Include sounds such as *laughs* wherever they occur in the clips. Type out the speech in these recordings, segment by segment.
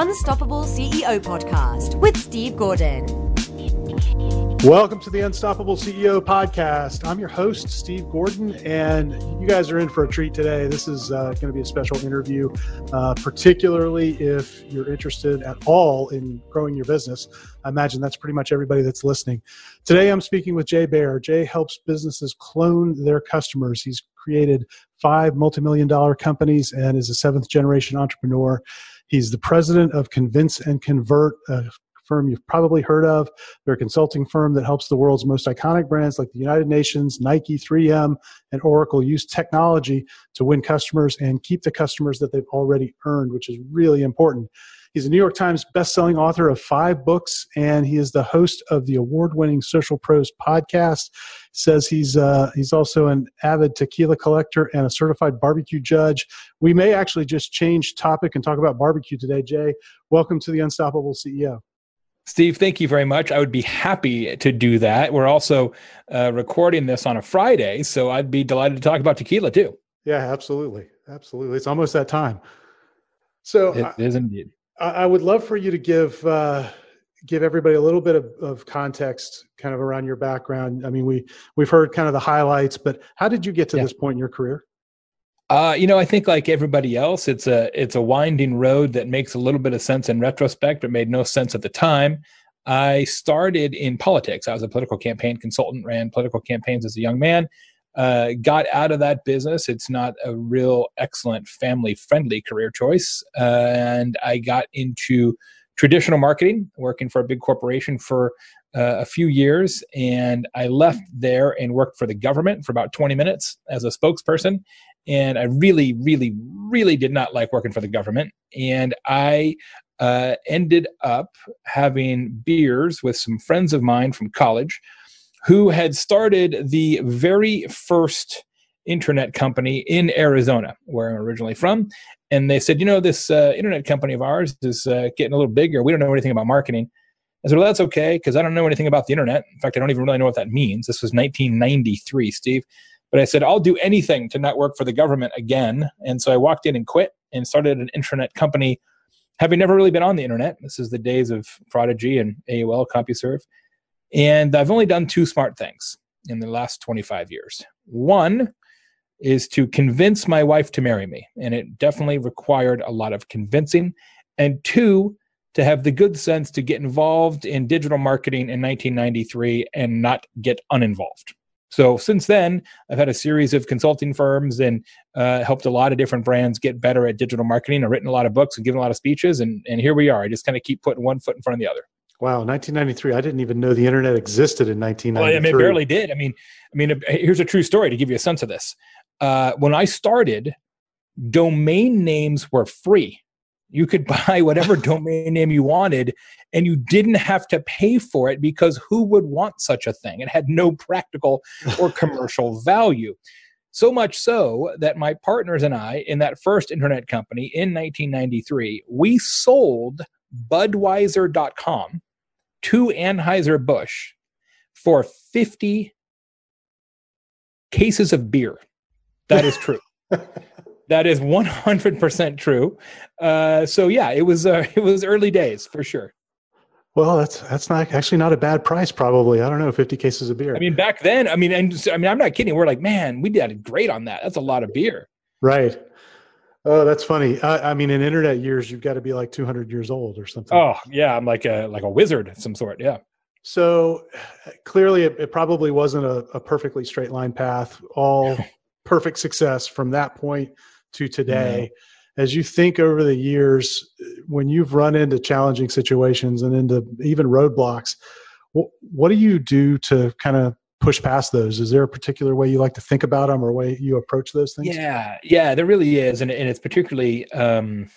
Unstoppable CEO podcast with Steve Gordon. Welcome to the Unstoppable CEO podcast. I'm your host, Steve Gordon, and you guys are in for a treat today. This is uh, going to be a special interview, uh, particularly if you're interested at all in growing your business. I imagine that's pretty much everybody that's listening. Today, I'm speaking with Jay Baer. Jay helps businesses clone their customers. He's created five multi-million dollar companies and is a seventh generation entrepreneur. He's the president of Convince and Convert, a firm you've probably heard of. They're a consulting firm that helps the world's most iconic brands like the United Nations, Nike, 3M, and Oracle use technology to win customers and keep the customers that they've already earned, which is really important. He's a New York Times bestselling author of five books, and he is the host of the award-winning Social Pros podcast. Says he's uh, he's also an avid tequila collector and a certified barbecue judge. We may actually just change topic and talk about barbecue today. Jay, welcome to the Unstoppable CEO. Steve, thank you very much. I would be happy to do that. We're also uh, recording this on a Friday, so I'd be delighted to talk about tequila too. Yeah, absolutely, absolutely. It's almost that time. So it is indeed. I, would love for you to give uh, give everybody a little bit of, of context, kind of around your background. I mean, we we've heard kind of the highlights, but how did you get to yeah. this point in your career? Uh, you know, I think like everybody else, it's a it's a winding road that makes a little bit of sense in retrospect, but made no sense at the time. I started in politics. I was a political campaign consultant, ran political campaigns as a young man. Uh, got out of that business. It's not a real excellent family friendly career choice, uh, and I got into traditional marketing, working for a big corporation for uh, a few years. And I left there and worked for the government for about 20 minutes as a spokesperson and I really, really, really did not like working for the government. And I uh, ended up having beers with some friends of mine from college who had started the very first internet company in Arizona, where I'm originally from. And they said, you know, this uh, internet company of ours is uh, getting a little bigger. We don't know anything about marketing. I said, well, that's okay, because I don't know anything about the internet. In fact, I don't even really know what that means. This was 1993, Steve. But I said, I'll do anything to not work for the government again. And so I walked in and quit and started an internet company, having never really been on the internet. This is the days of Prodigy and AOL CompuServe. And I've only done two smart things in the last 25 years. One is to convince my wife to marry me. And it definitely required a lot of convincing. And two, to have the good sense to get involved in digital marketing in 1993 and not get uninvolved. So since then, I've had a series of consulting firms and uh, helped a lot of different brands get better at digital marketing. I've written a lot of books and given a lot of speeches, and and here we are. I just kind of keep putting one foot in front of the other. Wow, 1993. I didn't even know the internet existed in 1993. Well, I mean, it barely did. I mean, I mean, here's a true story to give you a sense of this. Uh, when I started, domain names were free. You could *laughs* buy whatever *laughs* domain name you wanted, and you didn't have to pay for it because who would want such a thing? It had no practical *laughs* or commercial value. So much so that my partners and I, in that first internet company in 1993, we sold Budweiser.com to Anheuser-Busch for 50 cases of beer. That is true. *laughs* That is 100% true. Uh, so yeah, it was uh, *laughs* it was early days for sure. Well, that's that's not actually not a bad price. Probably, I don't know, fifty cases of beer. I mean, back then, I mean, and I mean, I'm not kidding. We're like, man, we did great on that. That's a lot of beer. Right. Oh, that's funny. I, I mean, in internet years, you've got to be like 200 years old or something. Oh, yeah, I'm like a like a wizard of some sort. Yeah. So clearly, it, it probably wasn't a, a perfectly straight line path. All *laughs* perfect success from that point to today. Mm-hmm. As you think over the years, when you've run into challenging situations and into even roadblocks, what, what do you do to kind of push past those? Is there a particular way you like to think about them or way you approach those things? Yeah, yeah, there really is, and and it's particularly um,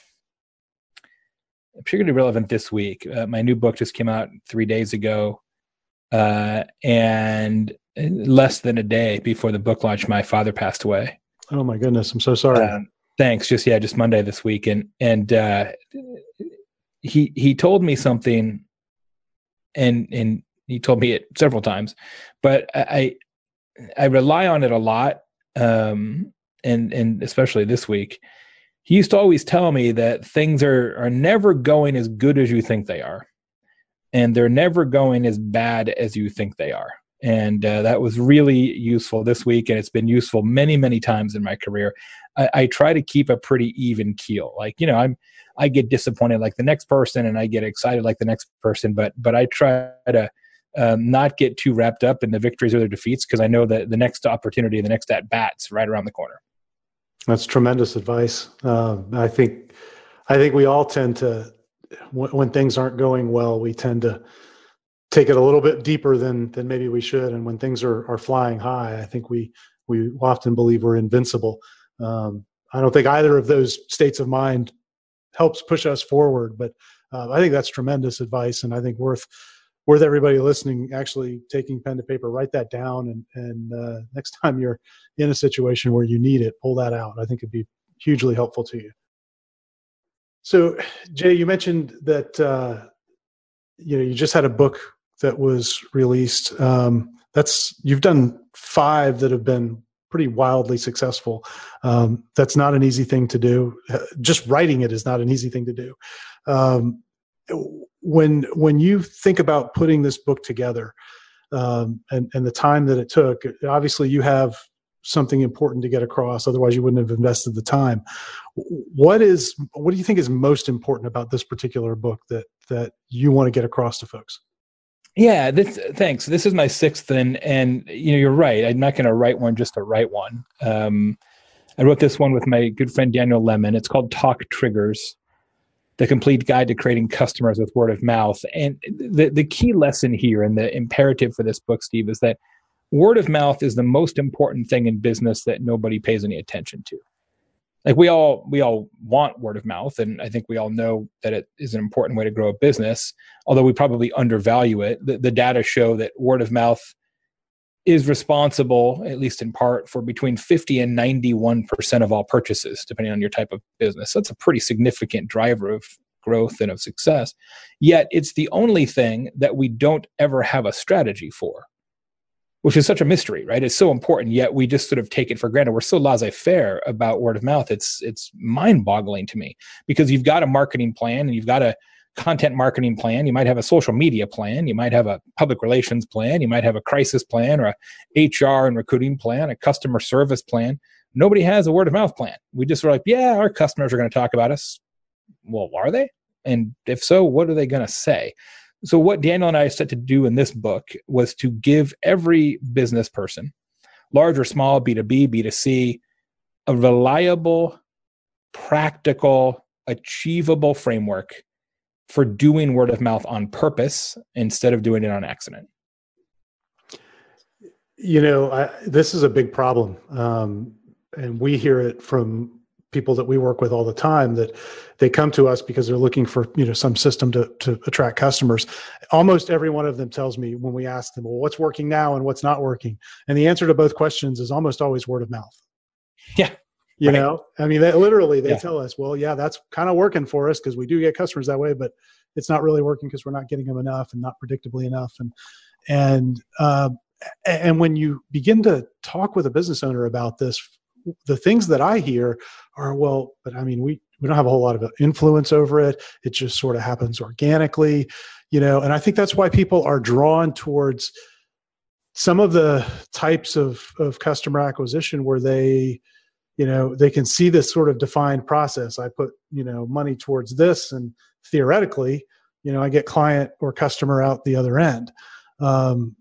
particularly relevant this week. Uh, my new book just came out three days ago, uh, and less than a day before the book launch, my father passed away. Oh my goodness, I'm so sorry. Um, thanks. Just yeah, just Monday this week, and and uh, he he told me something, and and he told me it several times, but I I rely on it a lot, um, and and especially this week. he used to always tell me that things are are never going as good as you think they are and they're never going as bad as you think they are. And uh, that was really useful this week and it's been useful many many times in my career. I, I, try to keep a pretty even keel. Like you know i'm i get disappointed like the next person and i get excited like the next person but but i try to um, not get too wrapped up in the victories or the defeats because i know that the next opportunity the next at bats right around the corner that's tremendous advice uh, i think i think we all tend to when, when things aren't going well we tend to take it a little bit deeper than than maybe we should. And when things are are flying high, I think we we often believe we're invincible. Um, I don't think either of those states of mind helps push us forward, but uh, I think that's tremendous advice, and I think worth worth everybody listening actually taking pen to paper, write that down, and and uh, next time you're in a situation where you need it, pull that out. I think it'd be hugely helpful to you. So, Jay, you mentioned that uh, you know you just had a book that was released. Um, that's you've done five that have been pretty wildly successful. Um, that's not an easy thing to do. Just writing it is not an easy thing to do. Um, when when you think about putting this book together um, and and the time that it took, obviously you have something important to get across. Otherwise, you wouldn't have invested the time. What is what do you think is most important about this particular book that that you want to get across to folks? Yeah, this, thanks. This is my sixth, and and you know you're right. I'm not going to write one just to write one. Um, I wrote this one with my good friend Daniel Lemin. It's called Talk Triggers: The Complete Guide to Creating Customers with Word of Mouth. And the the key lesson here and the imperative for this book, Steve, is that word of mouth is the most important thing in business that nobody pays any attention to like we all we all want word of mouth and i think we all know that it is an important way to grow a business although we probably undervalue it the, the data show that word of mouth is responsible at least in part for between 50 and 91% of all purchases depending on your type of business that's a pretty significant driver of growth and of success yet it's the only thing that we don't ever have a strategy for which is such a mystery, right? It's so important, yet we just sort of take it for granted. We're so laissez-faire about word of mouth. It's it's mind-boggling to me because you've got a marketing plan and you've got a content marketing plan. You might have a social media plan. You might have a public relations plan. You might have a crisis plan or a HR and recruiting plan, a customer service plan. Nobody has a word of mouth plan. We just are like, yeah, our customers are going to talk about us. Well, are they? And if so, what are they going to say? So, what Daniel and I set to do in this book was to give every business person, large or small, B2B, B2C, a reliable, practical, achievable framework for doing word of mouth on purpose instead of doing it on accident. You know, I, this is a big problem. Um, and we hear it from people that we work with all the time that they come to us because they're looking for you know some system to to attract customers almost every one of them tells me when we ask them well what's working now and what's not working and the answer to both questions is almost always word of mouth yeah you right. know i mean they, literally they yeah. tell us well yeah that's kind of working for us because we do get customers that way but it's not really working because we're not getting them enough and not predictably enough and and uh, and when you begin to talk with a business owner about this the things that I hear are, well, but I mean, we, we don't have a whole lot of influence over it. It just sort of happens organically, you know, and I think that's why people are drawn towards some of the types of, of customer acquisition where they, you know, they can see this sort of defined process. I put, you know, money towards this and theoretically, you know, I get client or customer out the other end. Um,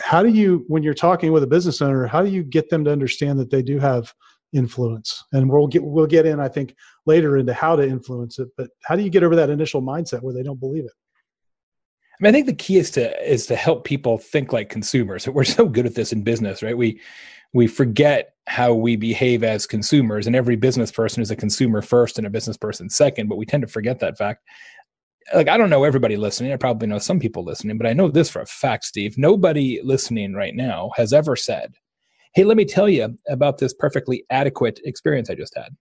how do you when you're talking with a business owner how do you get them to understand that they do have influence and we'll get we'll get in i think later into how to influence it but how do you get over that initial mindset where they don't believe it I, mean, I think the key is to is to help people think like consumers we're so good at this in business right we we forget how we behave as consumers and every business person is a consumer first and a business person second but we tend to forget that fact like I don't know everybody listening. I probably know some people listening, but I know this for a fact, Steve. Nobody listening right now has ever said, "Hey, let me tell you about this perfectly adequate experience I just had."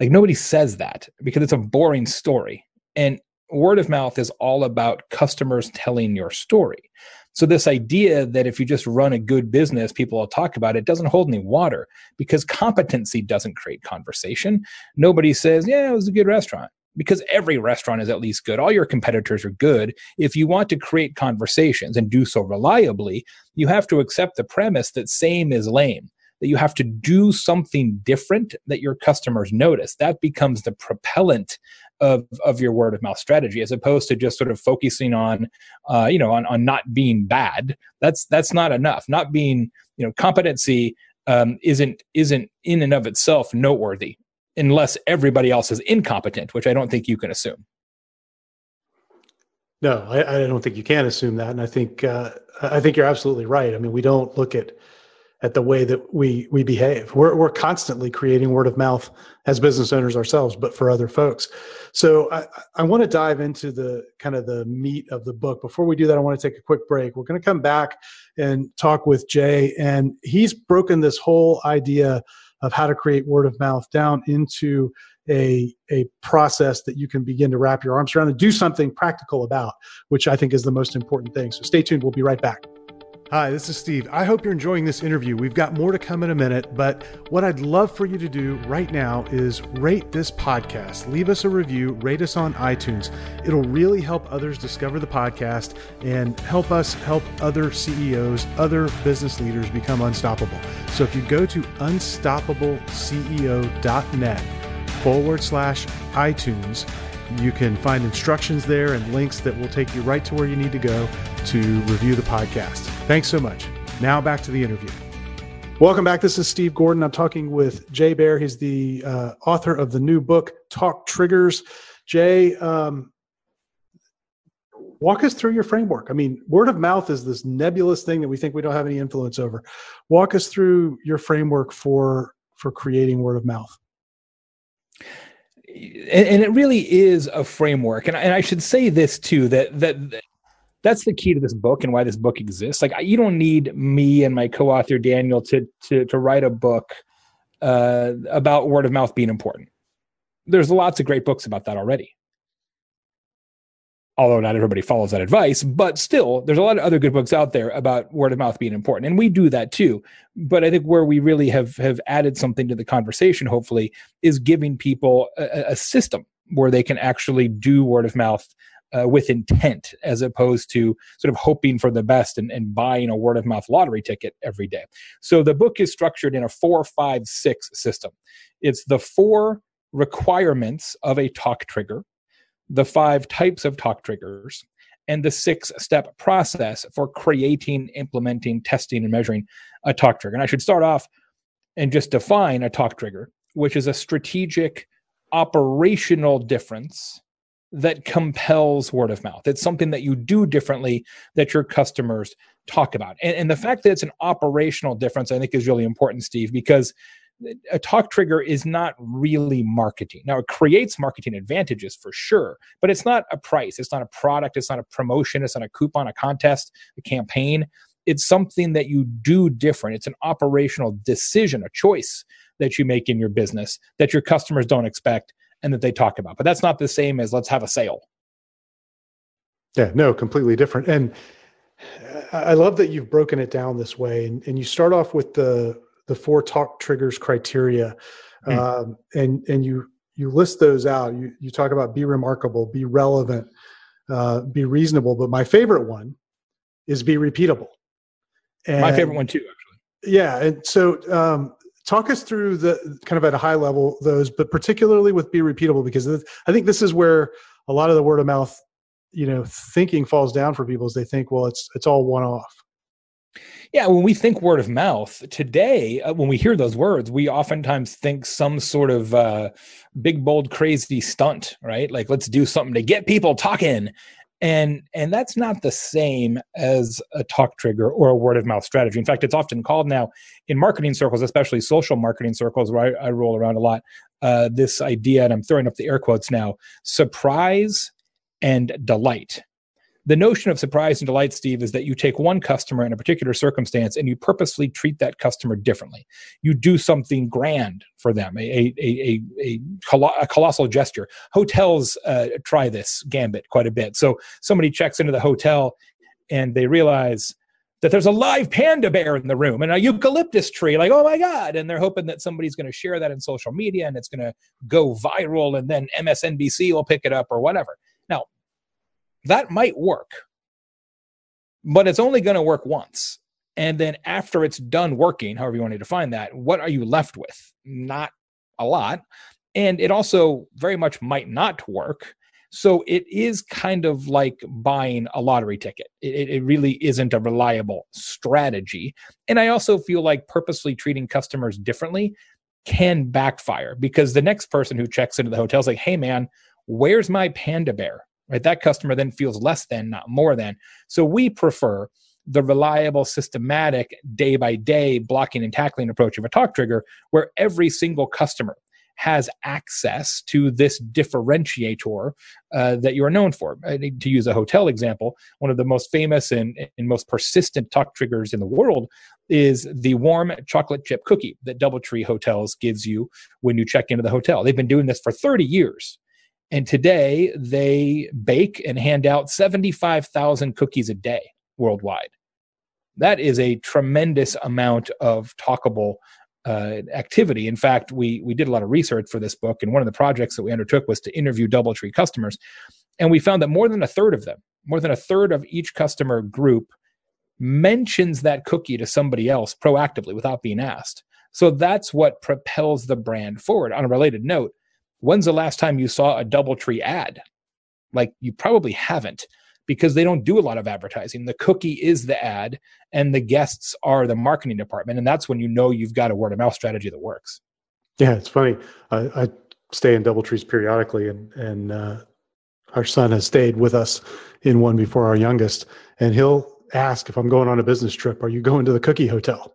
Like nobody says that because it's a boring story. And word of mouth is all about customers telling your story. So, this idea that if you just run a good business, people will talk about it doesn't hold any water because competency doesn't create conversation. Nobody says, Yeah, it was a good restaurant because every restaurant is at least good. All your competitors are good. If you want to create conversations and do so reliably, you have to accept the premise that same is lame that you have to do something different that your customers notice. That becomes the propellant of, of your word of mouth strategy, as opposed to just sort of focusing on, uh, you know, on, on not being bad. That's that's not enough. Not being, you know, competency um, isn't isn't in and of itself noteworthy unless everybody else is incompetent, which I don't think you can assume. No, I, I don't think you can assume that, and I think uh, I think you're absolutely right. I mean, we don't look at at the way that we we behave. We're we're constantly creating word of mouth as business owners ourselves, but for other folks. So I, I want to dive into the kind of the meat of the book. Before we do that, I want to take a quick break. We're going to come back and talk with Jay, and he's broken this whole idea of how to create word of mouth down into a a process that you can begin to wrap your arms around and do something practical about, which I think is the most important thing. So stay tuned. We'll be right back. Hi, this is Steve. I hope you're enjoying this interview. We've got more to come in a minute, but what I'd love for you to do right now is rate this podcast. Leave us a review, rate us on iTunes. It'll really help others discover the podcast and help us help other CEOs, other business leaders become unstoppable. So if you go to unstoppableceo.net forward slash iTunes, you can find instructions there and links that will take you right to where you need to go to review the podcast. Thanks so much. Now back to the interview. Welcome back. This is Steve Gordon. I'm talking with Jay Baer. He's the uh, author of the new book, Talk Triggers. Jay, um, walk us through your framework. I mean, word of mouth is this nebulous thing that we think we don't have any influence over. Walk us through your framework for for creating word of mouth. And, and it really is a framework. And, and I should say this too that that that's the key to this book and why this book exists. Like you don't need me and my co-author Daniel to to to write a book uh, about word of mouth being important. There's lots of great books about that already. Although not everybody follows that advice, but still, there's a lot of other good books out there about word of mouth being important, and we do that too. But I think where we really have have added something to the conversation, hopefully, is giving people a, a system where they can actually do word of mouth uh, with intent as opposed to sort of hoping for the best and, and buying a word of mouth lottery ticket every day. So the book is structured in a four, five, six system. It's the four requirements of a talk trigger, the five types of talk triggers, and the six step process for creating, implementing, testing, and measuring a talk trigger. And I should start off and just define a talk trigger, which is a strategic operational difference that compels word of mouth. It's something that you do differently that your customers talk about. And, and, the fact that it's an operational difference, I think, is really important, Steve, because a talk trigger is not really marketing. Now, it creates marketing advantages for sure, but it's not a price. It's not a product. It's not a promotion. It's not a coupon, a contest, a campaign. It's something that you do different. It's an operational decision, a choice that you make in your business that your customers don't expect and that they talk about. But that's not the same as let's have a sale. Yeah, no, completely different. And I love that you've broken it down this way. And, and you start off with the the four talk triggers criteria, mm. um, and and you you list those out. You you talk about be remarkable, be relevant, uh, be reasonable. But my favorite one is be repeatable. And, my favorite one too, actually. Yeah, and so um, talk us through the kind of at a high level those but particularly with be repeatable because i think this is where a lot of the word of mouth you know thinking falls down for people as they think well it's it's all one off yeah when we think word of mouth today uh, when we hear those words we oftentimes think some sort of uh, big bold crazy stunt right? Like let's do something to get people talking. And and that's not the same as a talk trigger or a word of mouth strategy. In fact it's often called now in marketing circles especially social marketing circles where i, I roll around a lot uh, this idea and i'm throwing up the air quotes now surprise and delight the notion of surprise and delight, Steve, is that you take one customer in a particular circumstance and you purposely treat that customer differently. You do something grand for them, a, a, a, a, colossal gesture. Hotels uh, try this gambit quite a bit. So somebody checks into the hotel and they realize that there's a live panda bear in the room and a eucalyptus tree like oh my god and they're hoping that somebody's going to share that in social media and it's going to go viral and then msnbc will pick it up or whatever that might work but it's only going to work once and then after it's done working however you want to define that what are you left with not a lot and it also very much might not work so it is kind of like buying a lottery ticket. It, it, really isn't a reliable strategy. And I also feel like purposely treating customers differently can backfire because the next person who checks into the hotel is like, hey, man, where's my panda bear? Right? That customer then feels less than, not more than. So we prefer the reliable, systematic, day by day blocking and tackling approach of a talk trigger, where every single customer has access to this differentiator uh, that you are known for. to use a hotel example, one of the most famous and, and most persistent talk triggers in the world is the warm chocolate chip cookie that Doubletree Hotels gives you when you check into the hotel. They've been doing this for 30 years. And today they bake and hand out 75,000 cookies a day worldwide. That is a tremendous amount of talkable uh, activity. In fact, we we did a lot of research for this book, and one of the projects that we undertook was to interview DoubleTree customers, and we found that more than a third of them, more than a third of each customer group, mentions that cookie to somebody else proactively without being asked. So that's what propels the brand forward. On a related note, when's the last time you saw a DoubleTree ad? Like you probably haven't because they don't do a lot of advertising. The cookie is the ad, and the guests are the marketing department, and that's when you know you've got a word of mouth strategy that works. Yeah, it's funny. I, I stay in DoubleTrees periodically, and and uh, our son has stayed with us in one before our youngest, and he'll ask if I'm going on a business trip, "Are you going to the Cookie Hotel?"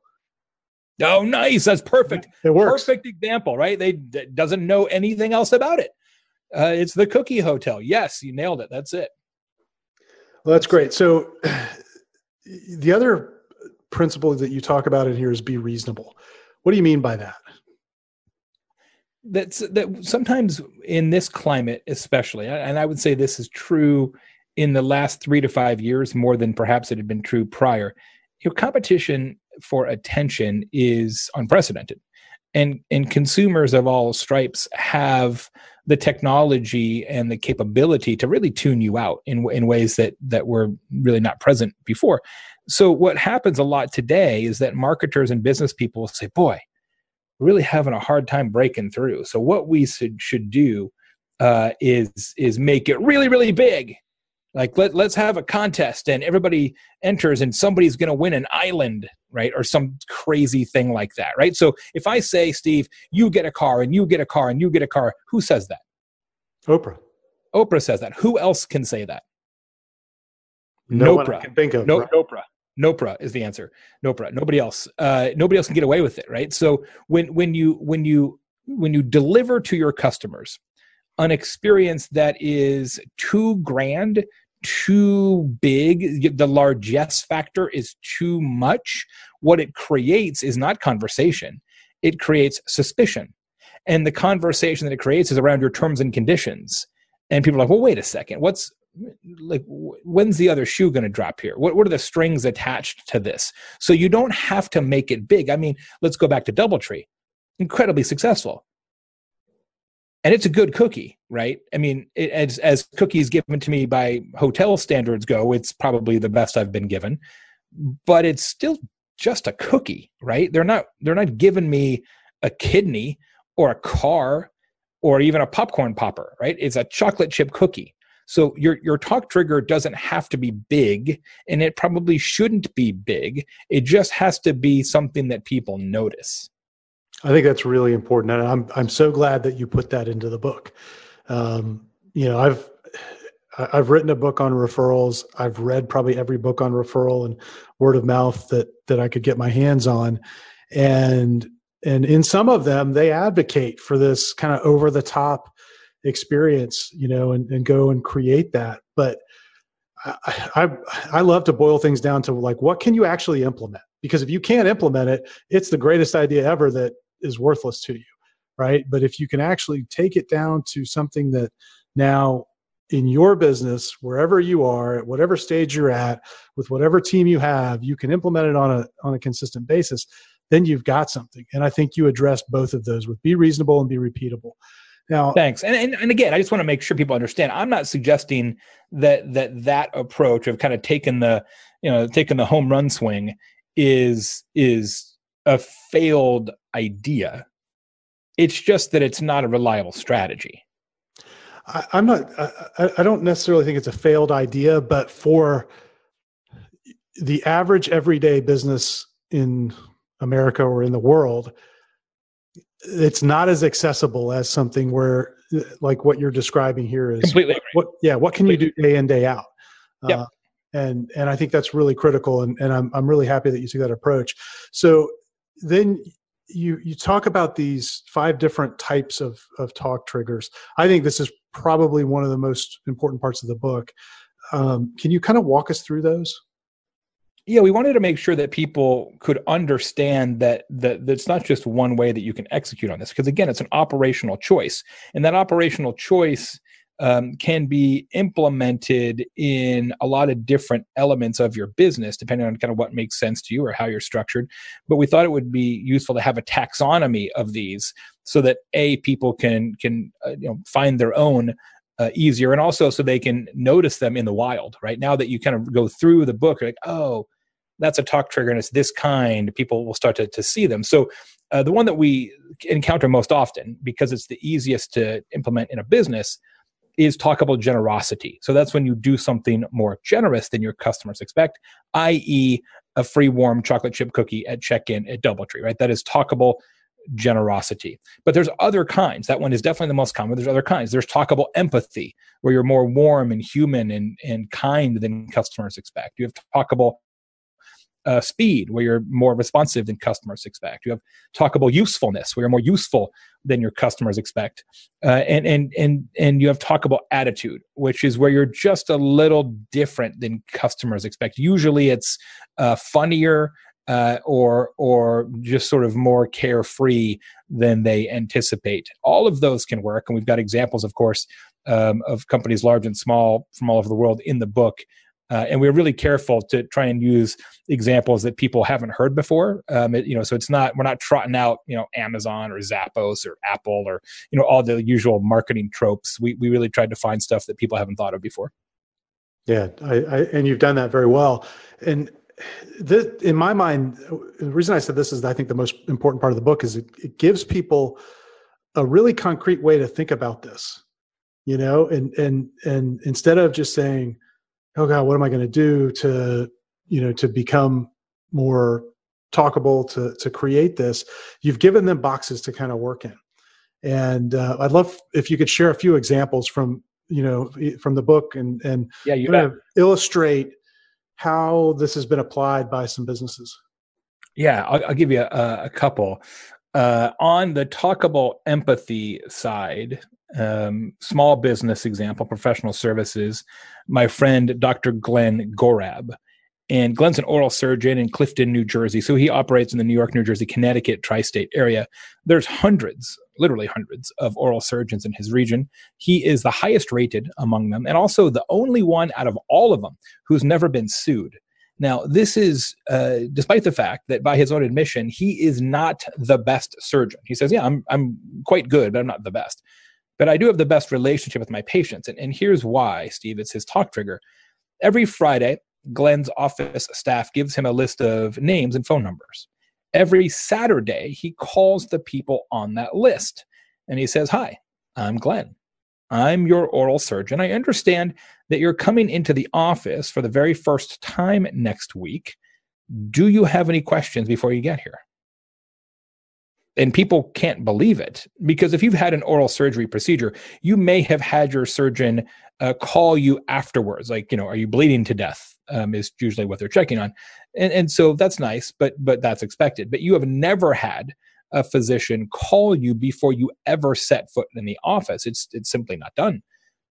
Oh, nice. That's perfect. It works. Perfect example, right? They doesn't know anything else about it. Uh, it's the Cookie Hotel. Yes, you nailed it. That's it. Well, that's great. So *clears throat* the other principle that you talk about in here is be reasonable. What do you mean by that? That's that sometimes in this climate, especially, and I would say this is true in the last three to five years more than perhaps it had been true prior. Your competition for attention is unprecedented and and consumers of all stripes have the technology and the capability to really tune you out in in ways that that were really not present before. So what happens a lot today is that marketers and business people say, "Boy, really having a hard time breaking through." So what we should should do uh, is is make it really really big like let, let's have a contest and everybody enters and somebody's going to win an island right or some crazy thing like that right so if i say steve you get a car and you get a car and you get a car who says that oprah oprah says that who else can say that no Nopra. can think of no, right? Nopra. Nopra is the answer. Nopra. Nobody else. Uh, nobody else can get away with it, right? So when when you when you when you deliver to your customers an experience that is too grand too big, the largesse factor is too much, what it creates is not conversation, it creates suspicion. And the conversation that it creates is around your terms and conditions. And people are like, well, wait a second, what's like when's the other shoe going to drop here? What, what are the strings attached to this? So you don't have to make it big. I mean let's go back to doubletree. Incredibly successful. And it's a good cookie, right? I mean, it, as as cookies given to me by hotel standards go, it's probably the best I've been given, but it's still just a cookie, right? They're not they're not giving me a kidney or a car or even a popcorn popper, right? It's a chocolate chip cookie. So your your talk trigger doesn't have to be big and it probably shouldn't be big. It just has to be something that people notice. I think that's really important, and I'm I'm so glad that you put that into the book. Um, you know, I've I've written a book on referrals. I've read probably every book on referral and word of mouth that that I could get my hands on, and and in some of them they advocate for this kind of over the top experience, you know, and, and go and create that. But I, I I love to boil things down to like what can you actually implement because if you can't implement it, it's the greatest idea ever that is worthless to you right but if you can actually take it down to something that now in your business, wherever you are, at whatever stage you're at, with whatever team you have, you can implement it on a on a consistent basis, then you've got something. And I think you address both of those with be reasonable and be repeatable. Now, thanks. And, and and again, I just want to make sure people understand. I'm not suggesting that that that approach of kind of taking the you know taking the home run swing is is a failed idea. It's just that it's not a reliable strategy. I, am not. I, I don't necessarily think it's a failed idea, but for the average everyday business in America or in the world, it's not as accessible as something where, like what you're describing here, is completely. What? Yeah. What can completely. you do day in day out? Yeah. Uh, and and I think that's really critical, and and I'm I'm really happy that you took that approach. So then you you talk about these five different types of of talk triggers. I think this is probably one of the most important parts of the book. Um, can you kind of walk us through those? Yeah, we wanted to make sure that people could understand that that that's not just one way that you can execute on this, because again, it's an operational choice, and that operational choice um, can be implemented in a lot of different elements of your business, depending on kind of what makes sense to you or how you're structured. But we thought it would be useful to have a taxonomy of these, so that a people can can uh, you know find their own uh, easier, and also so they can notice them in the wild. Right now that you kind of go through the book, like oh. That's a talk trigger, and it's this kind. People will start to, to see them. So, uh, the one that we encounter most often, because it's the easiest to implement in a business, is talkable generosity. So that's when you do something more generous than your customers expect, i.e., a free warm chocolate chip cookie at check-in at DoubleTree, right? That is talkable generosity. But there's other kinds. That one is definitely the most common. There's other kinds. There's talkable empathy, where you're more warm and human and, and kind than customers expect. You have talkable uh, speed, where you're more responsive than customers expect. You have talkable usefulness, where you're more useful than your customers expect, uh, and and and and you have talkable attitude, which is where you're just a little different than customers expect. Usually, it's uh, funnier uh, or or just sort of more carefree than they anticipate. All of those can work, and we've got examples, of course, um, of companies large and small from all over the world in the book uh, and we're really careful to try and use examples that people haven't heard before. Um, it, you know, so it's not we're not trotting out you know Amazon or Zappos or Apple or you know all the usual marketing tropes. We we really tried to find stuff that people haven't thought of before. Yeah, I, I, and you've done that very well. And this, in my mind, the reason I said this is I think the most important part of the book is it, it gives people a really concrete way to think about this. You know, and and and instead of just saying oh god what am i going to do to you know to become more talkable to to create this? You've given them boxes to kind of work in. And uh, i'd love if you could share a few examples from you know from the book and and yeah you kind of illustrate how this has been applied by some businesses. Yeah i'll, I'll give you a, a couple. Uh, on the talkable empathy side um, small business example, professional services, my friend Dr. Glenn Gorab. And Glenn's an oral surgeon in Clifton, New Jersey. So he operates in the New York, New Jersey, Connecticut tri state area. There's hundreds, literally hundreds, of oral surgeons in his region. He is the highest rated among them and also the only one out of all of them who's never been sued. Now, this is uh, despite the fact that by his own admission, he is not the best surgeon. He says, Yeah, I'm, I'm quite good, but I'm not the best but I do have the best relationship with my patients. And, and here's why, Steve it's his talk trigger. Every Friday, Glenn's office staff gives him a list of names and phone numbers. Every Saturday, he calls the people on that list and he says, Hi, I'm Glenn. I'm your oral surgeon. I understand that you're coming into the office for the very first time next week. Do you have any questions before you get here? And people can't believe it. Because if you've had an oral surgery procedure you may have had your surgeon uh, call you afterwards like you know are you bleeding to death? Um, is usually what they're checking on. And, and so that's nice but but that's expected. But you have never had a physician call you before you ever set foot in the office. It's it's simply not done.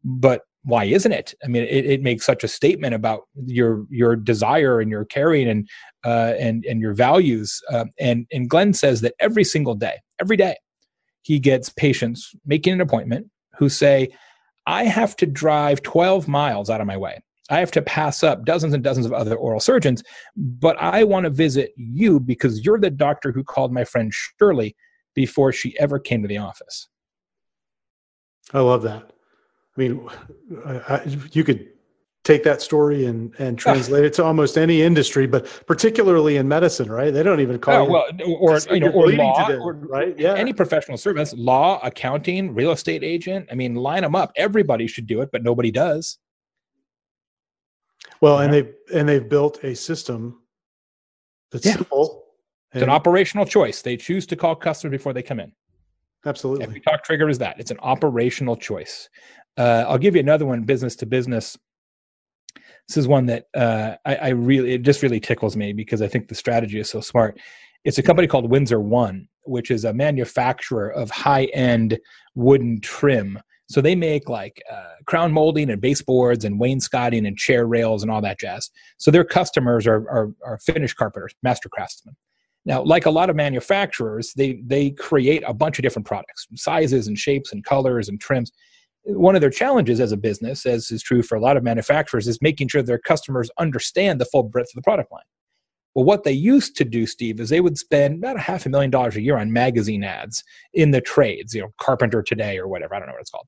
But why isn't it? I mean, it, it makes such a statement about your your desire and your caring and uh, and and your values. Uh, and and Glenn says that every single day, every day, he gets patients making an appointment who say, I have to drive 12 miles out of my way. I have to pass up dozens and dozens of other oral surgeons, but I want to visit you because you're the doctor who called my friend Shirley before she ever came to the office. I love that. I mean, I, you could take that story and and translate it to almost any industry, but particularly in medicine, right? They don't even call oh, well, or you know, or law, or, right? Yeah, any professional service, law, accounting, real estate agent. I mean, line them up. Everybody should do it, but nobody does. Well, yeah. and they and they've built a system that's yeah. simple. It's an operational choice. They choose to call customers before they come in. Absolutely. Every talk trigger is that. It's an operational choice. Uh, I'll give you another one, business to business. This is one that uh, I, I, really, it just really tickles me because I think the strategy is so smart. It's a company called Windsor One, which is a manufacturer of high end wooden trim. So they make like uh, crown molding and baseboards and wainscoting and chair rails and all that jazz. So their customers are, are, are finish carpenters, master craftsmen. Now, like a lot of manufacturers, they they create a bunch of different products, sizes and shapes and colors and trims. One of their challenges as a business, as is true for a lot of manufacturers, is making sure their customers understand the full breadth of the product line. Well, what they used to do, Steve, is they would spend about a half a million dollars a year on magazine ads in the trades, you know, Carpenter Today or whatever. I don't know what it's called.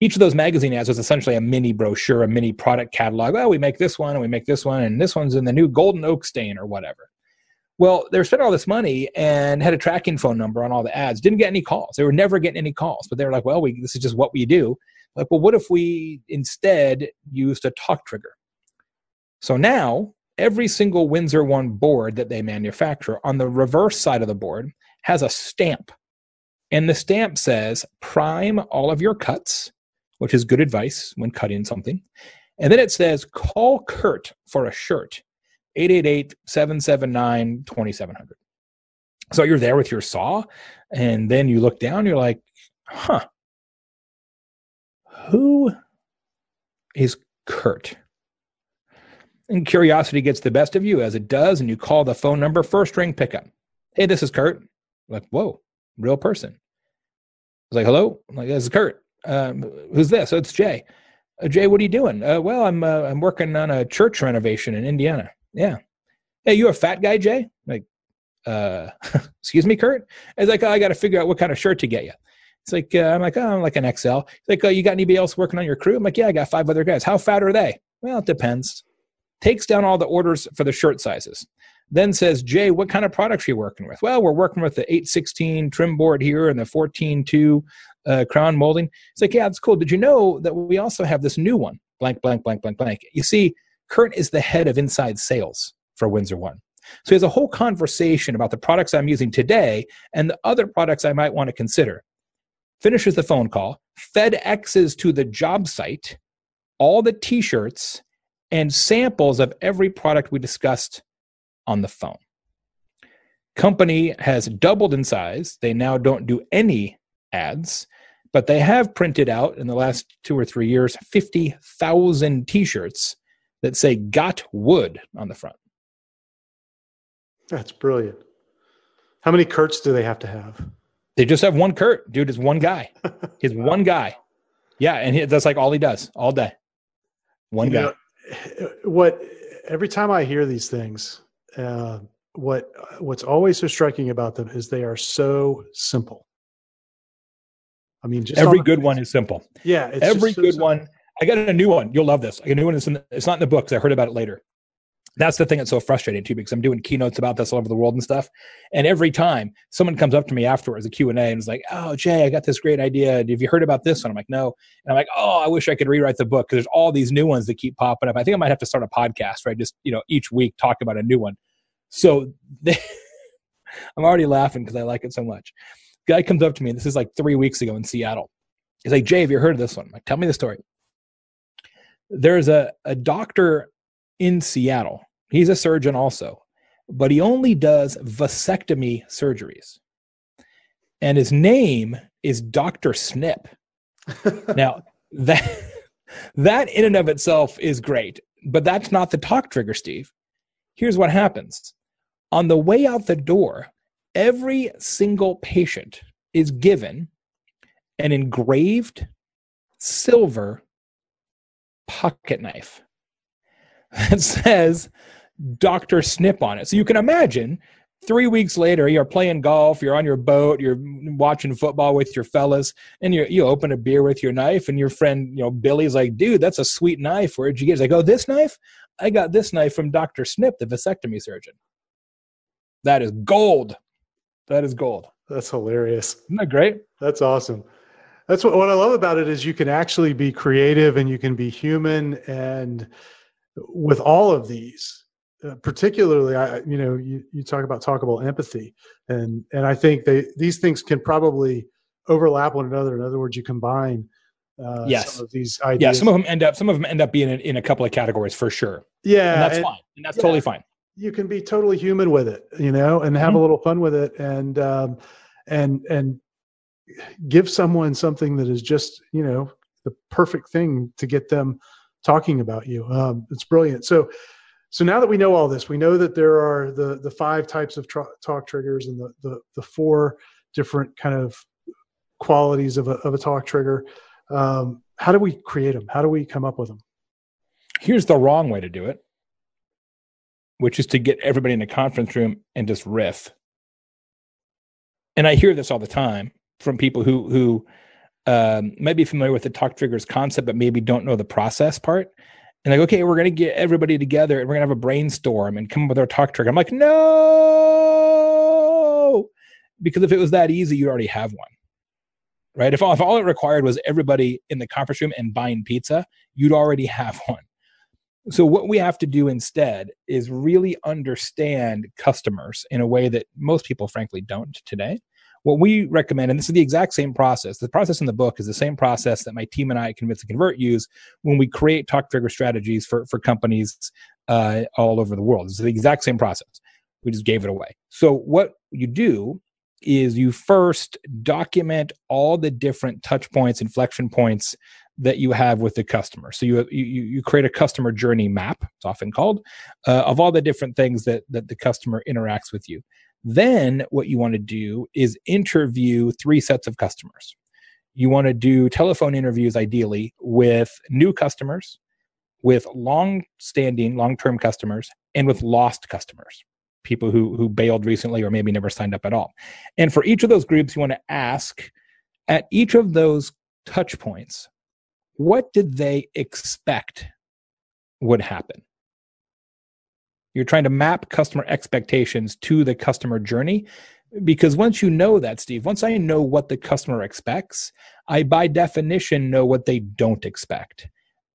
Each of those magazine ads was essentially a mini brochure, a mini product catalog. Oh, we make this one and we make this one, and this one's in the new golden oak stain or whatever. Well, they were spending all this money and had a tracking phone number on all the ads. Didn't get any calls. They were never getting any calls. But they were like, "Well, we, this is just what we do." Like, well, what if we instead used a talk trigger? So now every single Windsor One board that they manufacture on the reverse side of the board has a stamp, and the stamp says "Prime all of your cuts," which is good advice when cutting something. And then it says, "Call Kurt for a shirt." 888-779-2700. So you're there with your saw and then you look down, you're like, huh, who is Kurt? And curiosity gets the best of you as it does, and you call the phone number first ring pickup. Hey, this is Kurt. I'm like, whoa, real person. I was like, hello. I'm like, this is Kurt. Um, who's this? Oh, it's Jay. Uh, Jay, what are you doing? Uh, well, I'm uh, I'm working on a church renovation in Indiana. Yeah. Hey, you a fat guy, Jay? Like, uh, *laughs* excuse me, Kurt? It's like, oh, I got to figure out what kind of shirt to get you. It's like, uh, I'm like, oh, I'm like an XL. It's like, oh, you got anybody else working on your crew? I'm like, yeah, I got five other guys. How fat are they? Well, it depends. Takes down all the orders for the shirt sizes. Then says, Jay, what kind of products are you working with? Well, we're working with the 816 trim board here and the 14.2 uh, crown molding. It's like, yeah, that's cool. Did you know that we also have this new one? Blank, blank, blank, blank, blank. You see, Kurt is the head of inside sales for Windsor One. So he has a whole conversation about the products I'm using today and the other products I might want to consider. Finishes the phone call, FedExes to the job site all the t shirts and samples of every product we discussed on the phone. Company has doubled in size. They now don't do any ads, but they have printed out in the last two or three years 50,000 t shirts that say got wood on the front. That's brilliant. How many Kurts do they have to have? They just have one Kurt, dude. It's one guy. *laughs* He's one guy. Yeah, and he, that's like all he does all day. One you guy. Know, *sighs* what every time I hear these things, uh, what what's always so striking about them is they are so simple. I mean, just every good one is simple. Yeah, every so good simple. one I got a new one. You'll love this. I got a new one. It's, in it's not in the book because I heard about it later. That's the thing that's so frustrating too, because I'm doing keynotes about this all over the world and stuff. And every time someone comes up to me afterwards, a Q&A, and is like, oh, Jay, I got this great idea. Have you heard about this one? I'm like, no. And I'm like, oh, I wish I could rewrite the book because there's all these new ones that keep popping up. I think I might have to start a podcast, right? Just, you know, each week talk about a new one. So *laughs* I'm already laughing because I like it so much. Guy comes up to me, and this is like three weeks ago in Seattle. He's like, Jay, have you heard of this one? I'm like, tell me the story there's a, a doctor in Seattle. He's a surgeon also, but he only does vasectomy surgeries. And his name is Dr. Snip. *laughs* now, that that in and of itself is great, but that's not the talk trigger, Steve. Here's what happens. On the way out the door, every single patient is given an engraved silver pocket knife that *laughs* says Dr. Snip on it. So you can imagine three weeks later, you're playing golf, you're on your boat, you're watching football with your fellas, and you you open a beer with your knife, and your friend, you know, Billy's like, dude, that's a sweet knife. Where'd you get it? He's like, oh, this knife? I got this knife from Dr. Snip, the vasectomy surgeon. That is gold. That is gold. That's hilarious. Isn't that great? That's awesome. That's what, what I love about it is you can actually be creative and you can be human and with all of these uh, particularly I you know you, you talk about talkable empathy and and I think they these things can probably overlap one another in other words you combine uh, yes. some of these ideas. Yeah, some of them end up some of them end up being in, in a couple of categories for sure. Yeah, and that's and, fine, and that's yeah, totally fine. You can be totally human with it, you know, and have mm-hmm. a little fun with it, and um, and and give someone something that is just you know the perfect thing to get them talking about you. Um, it's brilliant. So. So now that we know all this, we know that there are the the five types of talk triggers and the, the the four different kind of qualities of a of a talk trigger um, how do we create them how do we come up with them here's the wrong way to do it which is to get everybody in a conference room and just riff and i hear this all the time from people who who um, might be familiar with the talk triggers concept but maybe don't know the process part and like okay we're going to get everybody together and we're going to have a brainstorm and come up with our talk trigger i'm like no because if it was that easy you'd already have one right? If all, if all it required was everybody in the conference room and buying pizza, you'd already have one. So, what we have to do instead is really understand customers in a way that most people, frankly, don't today. What we recommend, and this is the exact same process, the process in the book is the same process that my team and I at Convince and Convert use when we create talk trigger strategies for, for companies uh, all over the world. It's the exact same process. We just gave it away. So, what you do is you first document all the different touch points, inflection points that you have with the customer. So you you you create a customer journey map. It's often called uh, of all the different things that that the customer interacts with you. Then what you want to do is interview three sets of customers. You want to do telephone interviews ideally with new customers, with long-standing, long-term customers, and with lost customers people who who bailed recently or maybe never signed up at all. And for each of those groups, you want to ask at each of those touch points, what did they expect would happen? You're trying to map customer expectations to the customer journey because once you know that, Steve, once I know what the customer expects, I by definition know what they don't expect.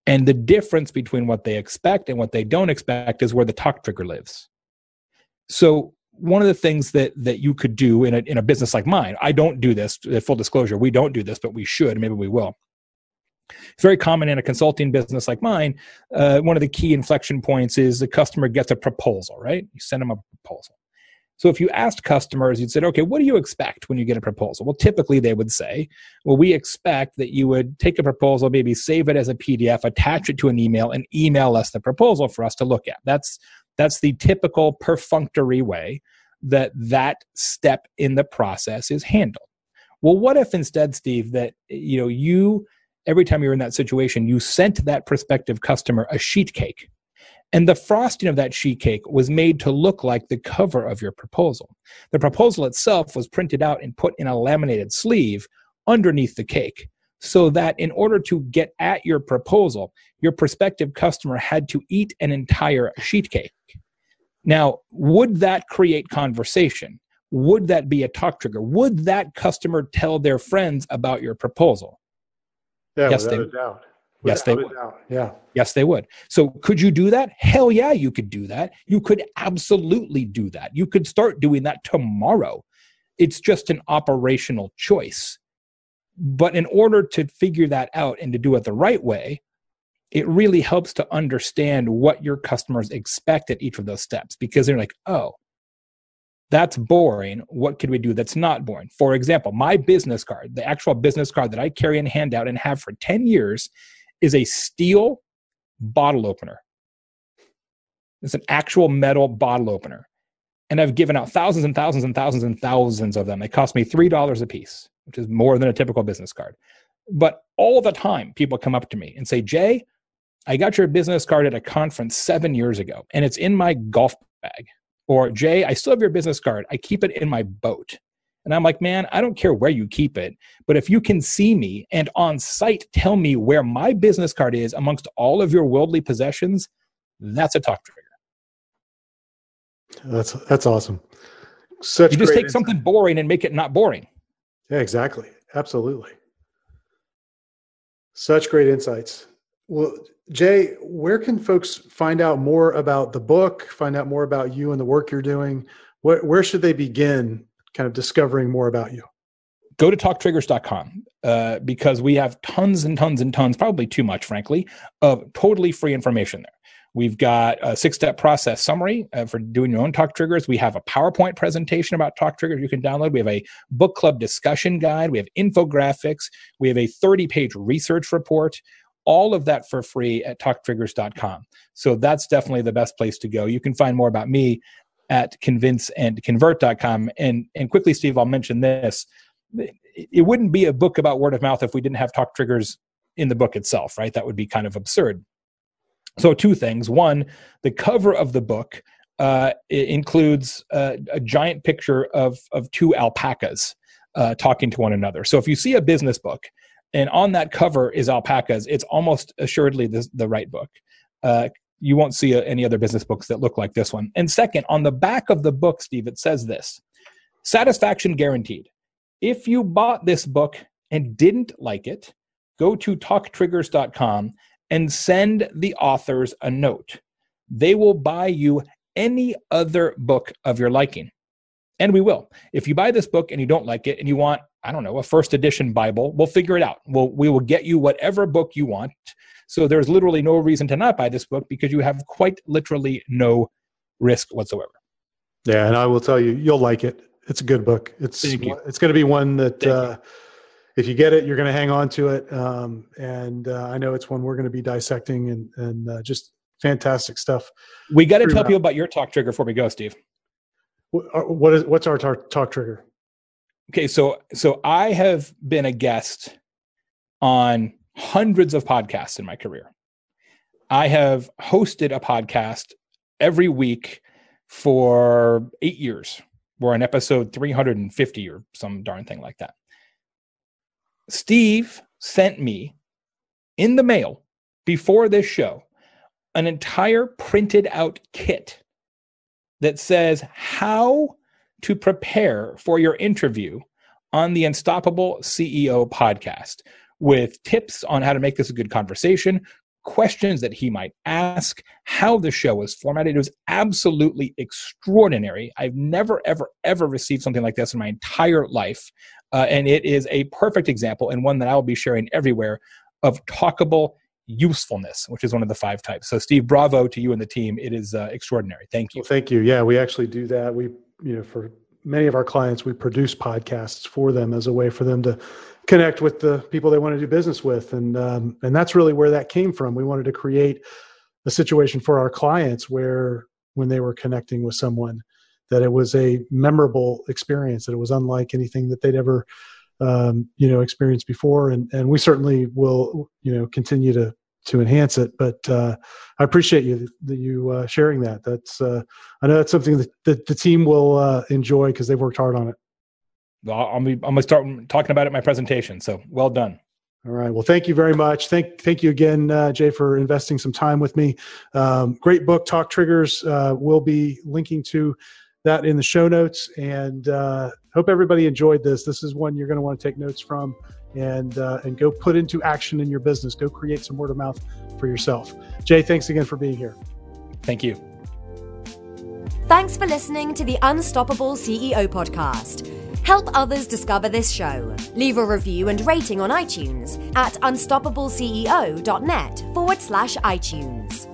And the difference between what they expect and what they don't expect is where the talk trigger lives. So one of the things that that you could do in a in a business like mine, I don't do this. Full disclosure, we don't do this, but we should. Maybe we will. It's very common in a consulting business like mine. Uh, one of the key inflection points is the customer gets a proposal, right? You send them a proposal. So if you asked customers, you'd say, okay, what do you expect when you get a proposal? Well, typically they would say, well, we expect that you would take a proposal, maybe save it as a PDF, attach it to an email, and email us the proposal for us to look at. That's that's the typical perfunctory way that that step in the process is handled. Well, what if instead, Steve, that you know you every time you're in that situation, you sent that prospective customer a sheet cake. And the frosting of that sheet cake was made to look like the cover of your proposal. The proposal itself was printed out and put in a laminated sleeve underneath the cake so that in order to get at your proposal, your prospective customer had to eat an entire sheet cake. Now, would that create conversation? Would that be a talk trigger? Would that customer tell their friends about your proposal? Yeah, yes, they would. Doubt. Yes, they would. Yeah. Yes, they would. So, could you do that? Hell yeah, you could do that. You could absolutely do that. You could start doing that tomorrow. It's just an operational choice. But in order to figure that out and to do it the right way, it really helps to understand what your customers expect at each of those steps because they're like, oh, that's boring. What could we do that's not boring? For example, my business card, the actual business card that I carry and hand out and have for 10 years, is a steel bottle opener. It's an actual metal bottle opener. And I've given out thousands and thousands and thousands and thousands of them. They cost me $3 a piece, which is more than a typical business card But all the time, people come up to me and say, Jay, I got your business card at a conference seven years ago, and it's in my golf bag. Or, Jay, I still have your business card. I keep it in my boat. And I'm like, man, I don't care where you keep it, but if you can see me and on site tell me where my business card is amongst all of your worldly possessions, that's a talk trigger. That's that's awesome. Such you just take insight. something boring and make it not boring. Yeah, exactly. Absolutely. Such great insights. Well, Jay, where can folks find out more about the book, find out more about you and the work you're doing? Where, where should they begin kind of discovering more about you? Go to talktriggers.com uh, because we have tons and tons and tons, probably too much, frankly, of totally free information there. We've got a six step process summary uh, for doing your own talk triggers. We have a PowerPoint presentation about talk triggers you can download. We have a book club discussion guide. We have infographics. We have a 30 page research report. All of that for free at talktriggers.com. So that's definitely the best place to go. You can find more about me at convinceandconvert.com. And, and quickly, Steve, I'll mention this. It wouldn't be a book about word of mouth if we didn't have talk triggers in the book itself, right? That would be kind of absurd. So, two things. One, the cover of the book uh, includes uh, a giant picture of, of two alpacas uh, talking to one another. So, if you see a business book and on that cover is alpacas, it's almost assuredly the, the right book. Uh, you won't see a, any other business books that look like this one. And second, on the back of the book, Steve, it says this satisfaction guaranteed. If you bought this book and didn't like it, go to talktriggers.com and send the authors a note. They will buy you any other book of your liking. And we will. If you buy this book and you don't like it and you want, I don't know, a first edition Bible, we'll figure it out. We'll, we will get you whatever book you want. So there's literally no reason to not buy this book because you have quite literally no risk whatsoever. Yeah, and I will tell you, you'll like it. It's a good book. It's it's going to be one that uh, if you get it, you're going to hang on to it. Um, and uh, I know it's one we're going to be dissecting and, and uh, just fantastic stuff. We got to tell people about your talk trigger before we go, Steve. Uh, what is what's our talk, trigger? Okay, so so I have been a guest on hundreds of podcasts in my career. I have hosted a podcast every week for eight years. We're on episode 350 or some darn thing like that. Steve sent me in the mail before this show an entire printed out kit that says how to prepare for your interview on the Unstoppable CEO podcast with tips on how to make this a good conversation, questions that he might ask, how the show is formatted. It was absolutely extraordinary. I've never, ever, ever received something like this in my entire life. Uh, and it is a perfect example and one that I will be sharing everywhere of talkable usefulness, which is one of the five types. So, Steve, bravo to you and the team. It is uh, extraordinary. Thank you. Well, thank you. Yeah, we actually do that. We, you know, for many of our clients, we produce podcasts for them as a way for them to connect with the people they want to do business with, and um, and that's really where that came from. We wanted to create a situation for our clients where when they were connecting with someone that it was a memorable experience that it was unlike anything that they'd ever um, you know experienced before and and we certainly will you know continue to to enhance it but uh, i appreciate you that you uh, sharing that that's uh, i know that's something that, that the team will uh, enjoy because they've worked hard on it I'm, I'm gonna start talking about it in my presentation so well done all right. Well, thank you very much. Thank thank you again, uh, Jay, for investing some time with me. Um, great book, Talk Triggers. Uh, we'll be linking to that in the show notes. And uh, hope everybody enjoyed this. This is one you're going to want to take notes from and uh, and go put into action in your business. Go create some word of mouth for yourself. Jay, thanks again for being here. Thank you. Thanks for listening to the Unstoppable CEO podcast. Help others discover this show. Leave a review and rating on iTunes at unstoppableceo.net forward slash iTunes.